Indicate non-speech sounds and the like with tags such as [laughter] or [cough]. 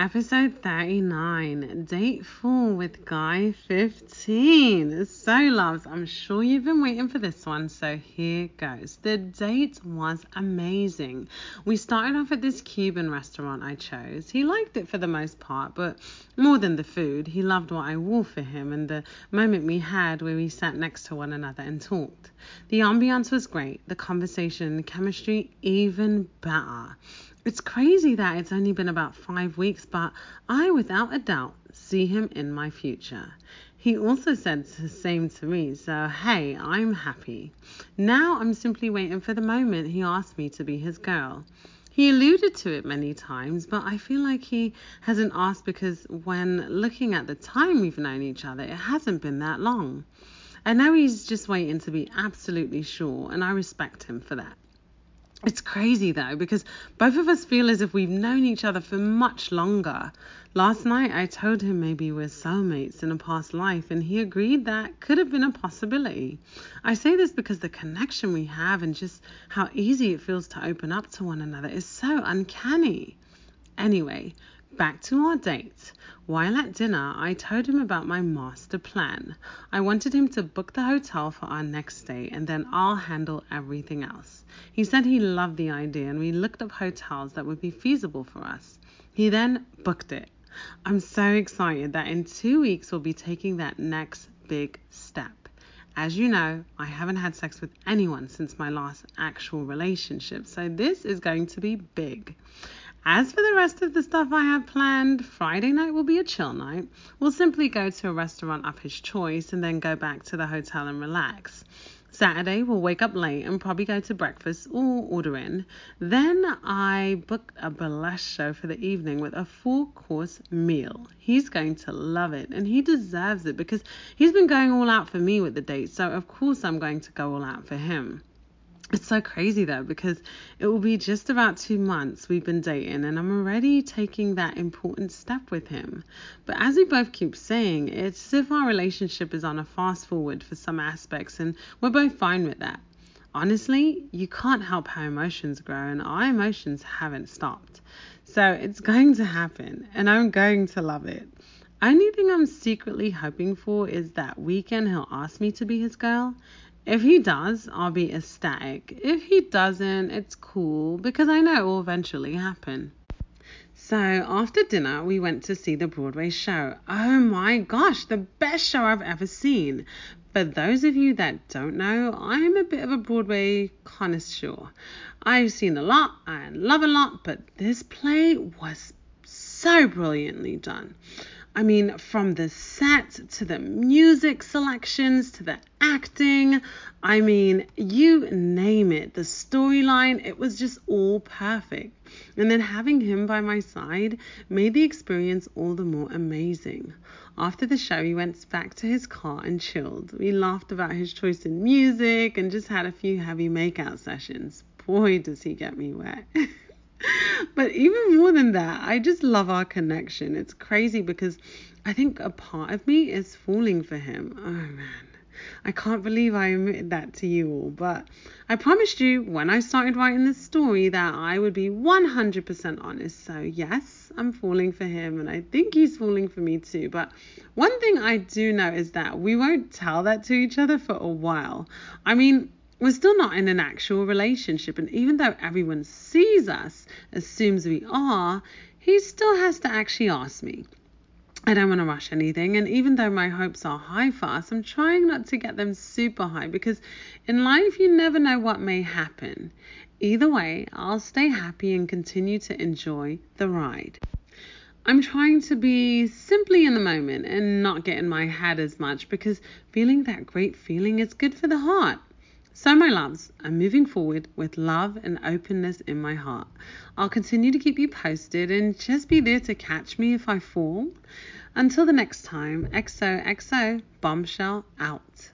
Episode 39, Date 4 with Guy 15. So, loves, I'm sure you've been waiting for this one, so here goes. The date was amazing. We started off at this Cuban restaurant I chose. He liked it for the most part, but more than the food, he loved what I wore for him and the moment we had where we sat next to one another and talked. The ambiance was great, the conversation the chemistry even better. It's crazy that it's only been about five weeks, but I, without a doubt, see him in my future. He also said the same to me, so hey, I'm happy. Now I'm simply waiting for the moment he asked me to be his girl. He alluded to it many times, but I feel like he hasn't asked because when looking at the time we've known each other, it hasn't been that long. I know he's just waiting to be absolutely sure, and I respect him for that. It's crazy though, because both of us feel as if we've known each other for much longer. Last night I told him maybe we're soulmates in a past life, and he agreed that could have been a possibility. I say this because the connection we have and just how easy it feels to open up to one another is so uncanny. Anyway, back to our date. While at dinner, I told him about my master plan. I wanted him to book the hotel for our next stay and then I'll handle everything else. He said he loved the idea and we looked up hotels that would be feasible for us. He then booked it. I'm so excited that in two weeks we'll be taking that next big step. As you know, I haven't had sex with anyone since my last actual relationship, so this is going to be big. As for the rest of the stuff I have planned, Friday night will be a chill night. We'll simply go to a restaurant of his choice and then go back to the hotel and relax. Saturday, we'll wake up late and probably go to breakfast or order in. Then I book a burlesque show for the evening with a full course meal. He's going to love it and he deserves it because he's been going all out for me with the dates, so of course I'm going to go all out for him. It's so crazy though because it will be just about two months we've been dating and I'm already taking that important step with him. But as we both keep saying, it's as if our relationship is on a fast forward for some aspects and we're both fine with that. Honestly, you can't help how emotions grow and our emotions haven't stopped. So it's going to happen and I'm going to love it. Only thing I'm secretly hoping for is that weekend he'll ask me to be his girl if he does, I'll be ecstatic. If he doesn't, it's cool because I know it will eventually happen. So after dinner, we went to see the Broadway show. Oh my gosh, the best show I've ever seen. For those of you that don't know, I'm a bit of a Broadway connoisseur. I've seen a lot and love a lot, but this play was so brilliantly done. I mean, from the set to the music selections to the acting, I mean, you name it. The storyline, it was just all perfect. And then having him by my side made the experience all the more amazing. After the show, he went back to his car and chilled. We laughed about his choice in music and just had a few heavy makeout sessions. Boy, does he get me wet. [laughs] but even more than that, I just love our connection. It's crazy because I think a part of me is falling for him. Oh man. I can't believe I admitted that to you all, but I promised you when I started writing this story that I would be 100% honest. So, yes, I'm falling for him, and I think he's falling for me too. But one thing I do know is that we won't tell that to each other for a while. I mean, we're still not in an actual relationship, and even though everyone sees us, assumes we are, he still has to actually ask me. I don't want to rush anything, and even though my hopes are high for us, I'm trying not to get them super high because in life you never know what may happen. Either way, I'll stay happy and continue to enjoy the ride. I'm trying to be simply in the moment and not get in my head as much because feeling that great feeling is good for the heart. So, my loves, I'm moving forward with love and openness in my heart. I'll continue to keep you posted and just be there to catch me if I fall. Until the next time, XOXO Bombshell out.